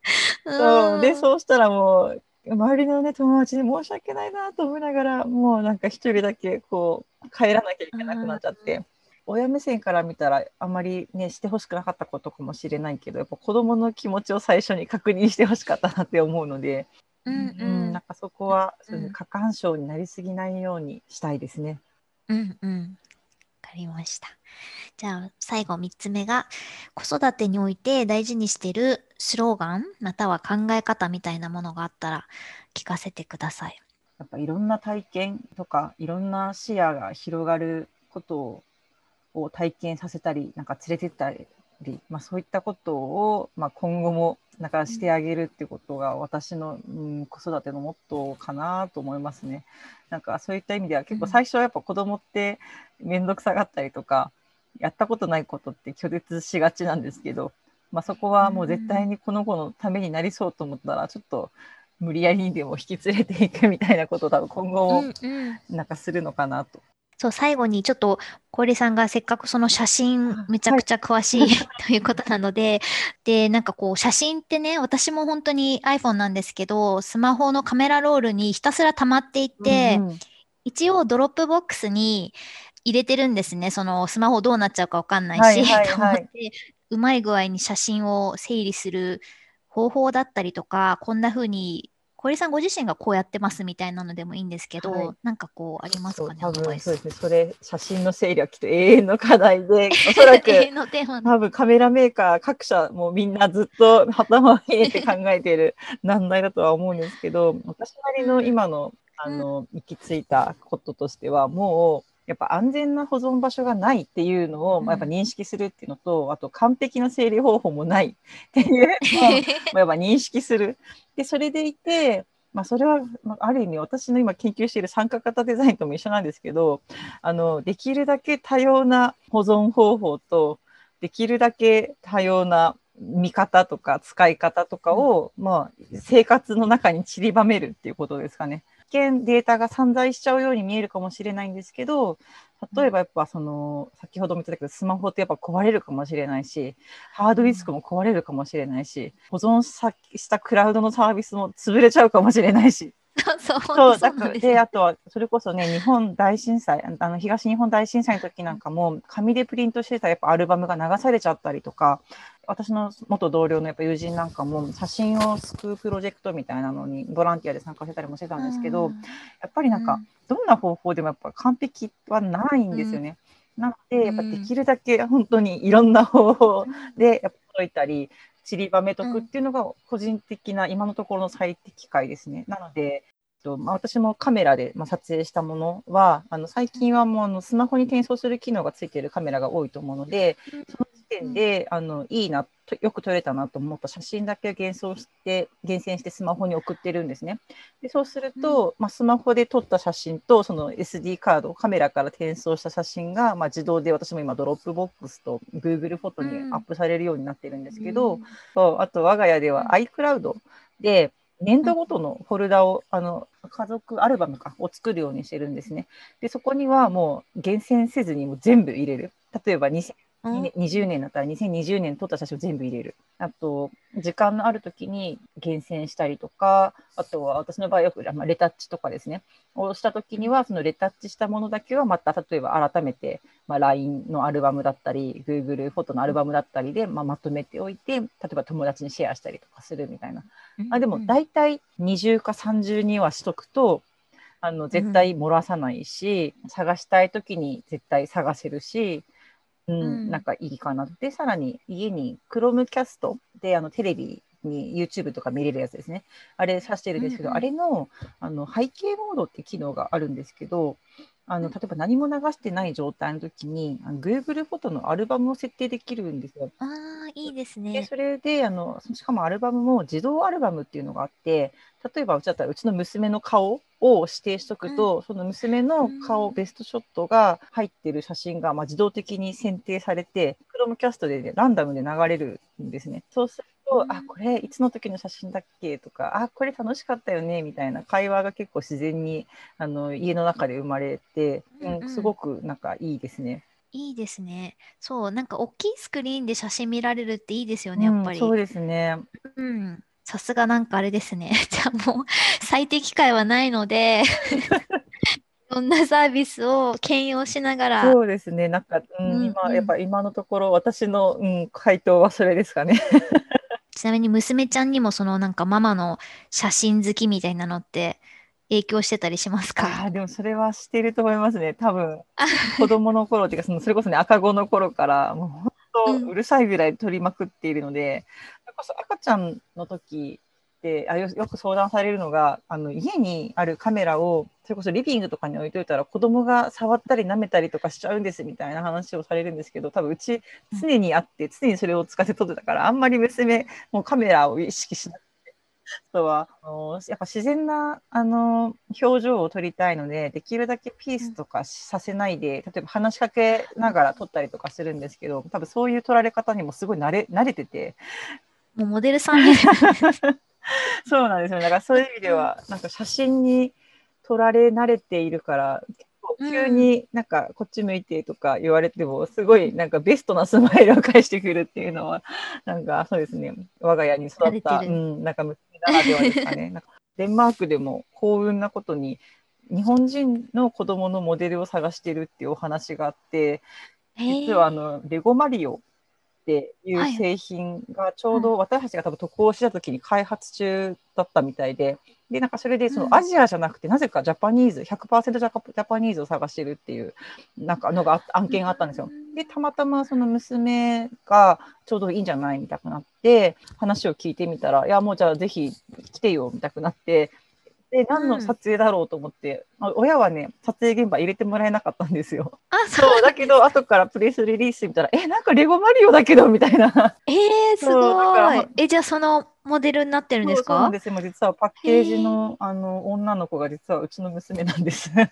S2: *laughs* そう。でそうしたらもう周りのね友達に申し訳ないなと思いながらもうなんか一人だけこう帰らなきゃいけなくなっちゃって。親目線から見たらあんまりねしてほしくなかったことかもしれないけどやっぱ子どもの気持ちを最初に確認してほしかったなって思うので、うん、うん、なんかそこは、うん、過干渉になりすぎないようにしたいですね。
S1: うんうんかりました。じゃあ最後3つ目が子育てにおいて大事にしてるスローガンまたは考え方みたいなものがあったら聞かせてください。
S2: やっぱいろんな体験とかいろんな視野が広がることをを体験させたりなんか連れてったり、まあ、そういったことを、まあ、今後もなんかしてあげるってことが私の、うん、子育てのモットーかなと思いますね。なんかそういった意味では結構最初はやっぱ子供って面倒くさがったりとか、やったことないことって拒絶しがちなんですけど、まあ、そこはもう絶対にこの子のためになりそうと思ったらちょっと無理やりにでも引き連れていくみたいなことを多分今後もなんかするのかなと
S1: そう、最後にちょっと、小出さんがせっかくその写真めちゃくちゃ詳しい、はい、*laughs* ということなので、で、なんかこう、写真ってね、私も本当に iPhone なんですけど、スマホのカメラロールにひたすら溜まっていって、うん、一応 Dropbox に入れてるんですね。そのスマホどうなっちゃうかわかんないし、はいはいはい、と思って、うまい具合に写真を整理する方法だったりとか、こんな風に小出さんご自身がこうやってますみたいなのでもいいんですけど、はい、なんかこうありますかね
S2: 多分そうですね。それ写真の整理はきっと永遠の課題でおそらく *laughs* 多分カメラメーカー各社もみんなずっと頭を入れて考えている難題だとは思うんですけど私なりの今のあの行き着いたこととしてはもうやっぱ安全な保存場所がないっていうのを、まあ、やっぱ認識するっていうのと、あと完璧な整理方法もないっていうのを *laughs* やっぱ認識する。でそれでいて、まあ、それは、まあ、ある意味私の今研究している参加型デザインとも一緒なんですけどあのできるだけ多様な保存方法とできるだけ多様な見方とか使い方とかを、まあ、生活の中に散りばめるっていうことですかね。見データが散在しちゃうように見えるかもしれないんですけど例えばやっぱその先ほども言ってたけどスマホってやっぱ壊れるかもしれないしハードディスクも壊れるかもしれないし保存したクラウドのサービスも潰れちゃうかもしれないし。
S1: そう
S2: だからであとはそれこそね日本大震災あの東日本大震災の時なんかも紙でプリントしてたやっぱアルバムが流されちゃったりとか私の元同僚のやっぱ友人なんかも写真を救うプロジェクトみたいなのにボランティアで参加してたりもしてたんですけど、うん、やっぱりなんか、どんな方法でもやっぱ完璧はないんですよね。うん、なのでやっぱできるだけ本当にいろんな方法でやっぱ解いたり散りばめとくっていうのが個人的な今のところの最適解ですね。なのでとまあ、私もカメラで、まあ、撮影したものはあの最近はもうあのスマホに転送する機能がついているカメラが多いと思うので、その時点で、あのいいなよく撮れたなと思った写真だけ幻想して厳選してスマホに送ってるんですね。でそうすると、うん、まあ、スマホで撮った写真とその SD カードカメラから転送した写真が、まあ、自動で私も今 Dropbox と Google フォトにアップされるようになってるんですけど、うん、そうあと我が家では iCloud で年度ごとのフォルダを、あの家族アルバムかを作るようにしてるんですね。でそこにはもう厳選せずにも全部入れる。例えば2020年だったら2020年撮った写真を全部入れる。あと、時間のある時に厳選したりとか、あとは私の場合よく、まあ、レタッチとかですね、をした時には、そのレタッチしたものだけはまた、例えば改めて、まあ、LINE のアルバムだったり、Google フォトのアルバムだったりで、まあ、まとめておいて、例えば友達にシェアしたりとかするみたいな。あでも、大体20か30にはしとくと、あの絶対漏らさないし、うん、探したい時に絶対探せるし、うん、なんかいいかな。で、さらに家に Chromecast であのテレビに YouTube とか見れるやつですね。あれさしてるんですけど、うんうん、あれのあの背景モードって機能があるんですけど、あの例えば何も流してない状態の時にあの Google フォトのアルバムを設定できるんですよ。
S1: ああ、いいですね。
S2: でそれであのしかもアルバムも自動アルバムっていうのがあって例えばうちだったらうちの娘の顔を指定しとくと、うん、その娘の顔、ベストショットが入ってる写真が、まあ、自動的に選定されて、クロームキャストで、ね、ランダムで流れるんですね。そうすると、うん、あ、これいつの時の写真だっけとか、あ、これ楽しかったよねみたいな会話が結構自然にあの家の中で生まれて、うん、すごくなんかいいですね。
S1: いいですね。そう、なんか大きいスクリーンで写真見られるっていいですよね、やっぱり。
S2: そうですね。
S1: うん。さすがなんかあれですね。*laughs* じゃあもう最適解はないので *laughs* いろんなサービスを兼用しながら。
S2: そうですね。なんか、うん、うん、今、やっぱ今のところ私の、うん、回答はそれですかね。
S1: ちなみに娘ちゃんにもそのなんかママの写真好きみたいなのって影響してたりしますか？
S2: あでもそれはしてると思いますね。多分 *laughs* 子供の頃っていうかそのそれこそね赤子の頃からもう本当うるさいぐらい撮りまくっているので、こそ赤ちゃんの時ってあよよく相談されるのがあの家にあるカメラをそれこそリビングとかに置いといたら子供が触ったり舐めたりとかしちゃうんですみたいな話をされるんですけど多分うち常にあって常にそれを使って撮ってたからあんまり娘もカメラを意識しなくてあとはあのやっぱ自然なあの表情を撮りたいのでできるだけピースとかさせないで例えば話しかけながら撮ったりとかするんですけど多分そういう撮られ方にもすごい慣れ慣れてて。
S1: もうモデルさんみたい *laughs*
S2: そうなんですよ。だからそういう意味では、なんか写真に撮られ慣れているから、急になんかこっち向いてとか言われても、すごいなんかベストなスマイルを返してくるっていうのは、*laughs* なんかそうですね、我が家に育った、うん、なんか娘ならではですかね。*laughs* なんかデンマークでも幸運なことに、日本人の子供のモデルを探してるっていうお話があって、実はあのレゴマリオっていう製品がちょうど私たちが多分渡航した時に開発中だったみたいで、で、なんかそれでそのアジアじゃなくて、なぜかジャパニーズ、100%ジャパニーズを探してるっていう、なんかのが案件があったんですよ。で、たまたまその娘がちょうどいいんじゃないみたくなって、話を聞いてみたら、いや、もうじゃあぜひ来てよみたくなって、で、何の撮影だろうと思って、うん、親はね、撮影現場入れてもらえなかったんですよ。
S1: あ、そう
S2: だけど、後からプレスリリース見たら、え、なんかレゴマリオだけどみたいな。
S1: えー、すごい。え、じゃあそのモデルになってるんですか？
S2: そうなんですよ。実はパッケージのあの女の子が実はうちの娘なんです。ね、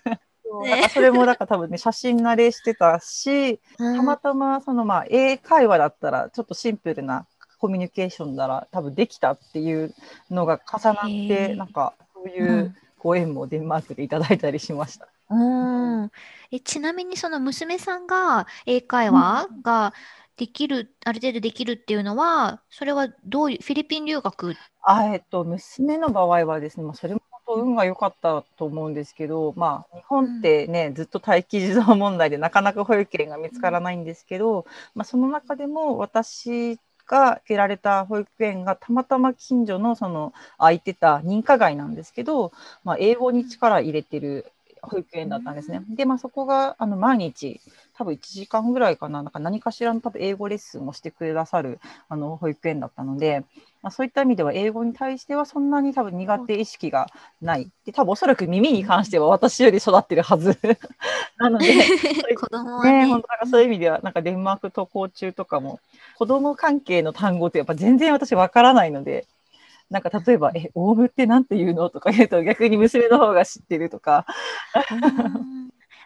S2: それもだから多分ね写真慣れしてたし、たまたまそのまあ英会話だったらちょっとシンプルなコミュニケーションなら多分できたっていうのが重なってなんかそういうご縁もデンマークでいただいたりしました。
S1: うん、えちなみにその娘さんが英会話ができる、うん、ある程度できるっていうのはそれはどういうフィリピン留学？
S2: あ、えっと、娘の場合はですね、まあ、それも運が良かったと思うんですけど、まあ、日本ってね、うん、ずっと待機児童問題でなかなか保育園が見つからないんですけど、まあ、その中でも私が受けられた保育園がたまたま近所のその空いてた認可外なんですけど、まあ、英語に力入れてる保育園だったんですね。で、まあ、そこがあの毎日多分1時間ぐらいかな、なんか何かしらの多分英語レッスンをしてくださるあの保育園だったので、まあ、そういった意味では英語に対してはそんなに多分苦手意識がない。で、多分おそらく耳に関しては私より育ってるはずなので、*laughs*
S1: 子供はね、
S2: ね本当そういう意味では、なんかデンマーク渡航中とかも、子供関係の単語ってやっぱ全然私わからないので、なんか例えば、え、オウムってなんて言うのとか言うと逆に娘の方が知ってるとか。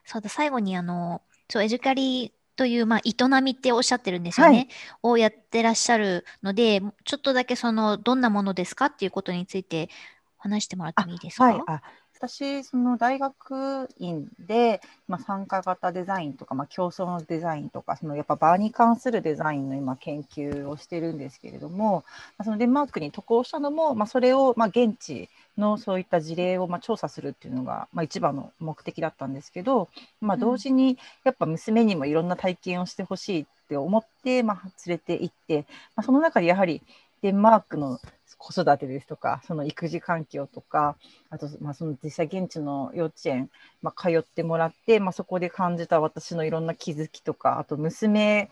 S1: そうだ、最後にあの、そう、エジカリという、まあ、営みっておっしゃってるんですよね。はい、をやってらっしゃるので、ちょっとだけその、どんなものですかっていうことについて話してもらってもいいですか？
S2: はい。私、その大学院で、まあ、参加型デザインとか、まあ、競争のデザインとか、そのやっぱ場に関するデザインの今研究をしてるんですけれども、まあ、そのデンマークに渡航したのも、まあ、それをまあ現地のそういった事例をまあ調査するっていうのが、まあ、一番の目的だったんですけど、まあ、同時にやっぱ娘にもいろんな体験をしてほしいって思って、まあ、連れて行って、まあ、その中でやはりデンマークの子育てですとか、その育児環境とか、あと、まあ、その実際現地の幼稚園、まあ、通ってもらって、まあ、そこで感じた私のいろんな気づきとか、あと娘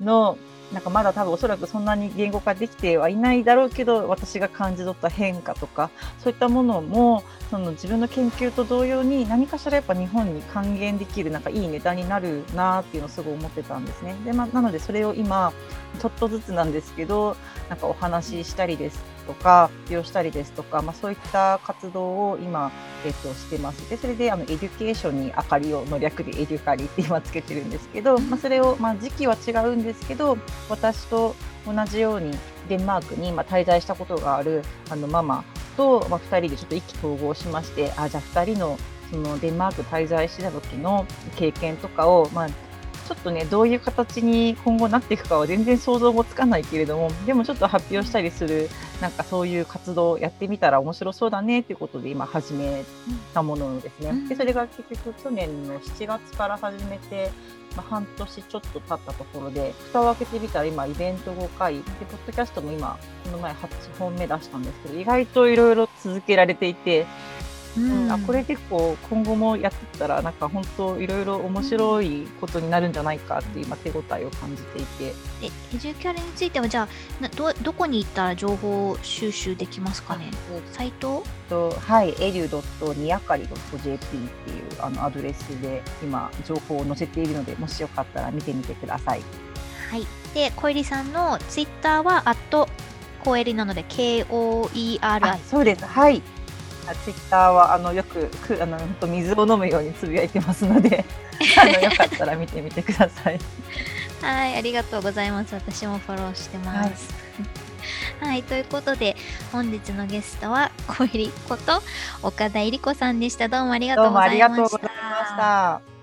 S2: の、なんかまだ多分おそらくそんなに言語化できてはいないだろうけど、私が感じ取った変化とか、そういったものも、その自分の研究と同様に何かしらやっぱ日本に還元できるなんかいいネタになるなっていうのをすごい思ってたんですね。で、まあ、なのでそれを今、ちょっとずつなんですけど、なんかお話ししたりですとか、利用したりですとか、まあ、そういった活動を今、えっと、してます。で、それであの education に明かりをの略でエデュカリって今つけてるんですけど、まあ、それを、まあ、時期は違うんですけど、私と同じようにデンマークにま滞在したことがあるあのママと、まあ、2人でちょっと意気投合しまして、あ、じゃあ2人のそのデンマーク滞在してた時の経験とかを、まあ、ちょっとね、どういう形に今後なっていくかは全然想像もつかないけれども、でもちょっと発表したりする、なんかそういう活動をやってみたら面白そうだねっていうことで今始めたものですね。で、それが結局去年の7月から始めて、まあ、半年ちょっと経ったところで、蓋を開けてみたら今イベント5回、で、ポッドキャストも今、この前8本目出したんですけど、意外といろいろ続けられていて、うん、あこれ結構今後もやってたらなんか本当いろいろ面白いことになるんじゃないかって今手応えを感じていて。
S1: えエジュキャラについてはじゃあどどこに行ったら情報収集できますかね？サイト？
S2: とはいエリュにやかり .jp っていうあのアドレスで今情報を載せているのでもしよかったら見てみてください。
S1: はい。で小入さんのツイッターはアットコエリなので KOERI
S2: そうです。はいツイッターはあのよくくあの本当水を飲むようにつぶやいてますので *laughs* あのよかったら見てみてください。
S1: はい、ありがとうございます。私もフォローしてます。はい、はい、ということで本日のゲストは小入こと岡田えり子さんでした。どうもありがとうございました。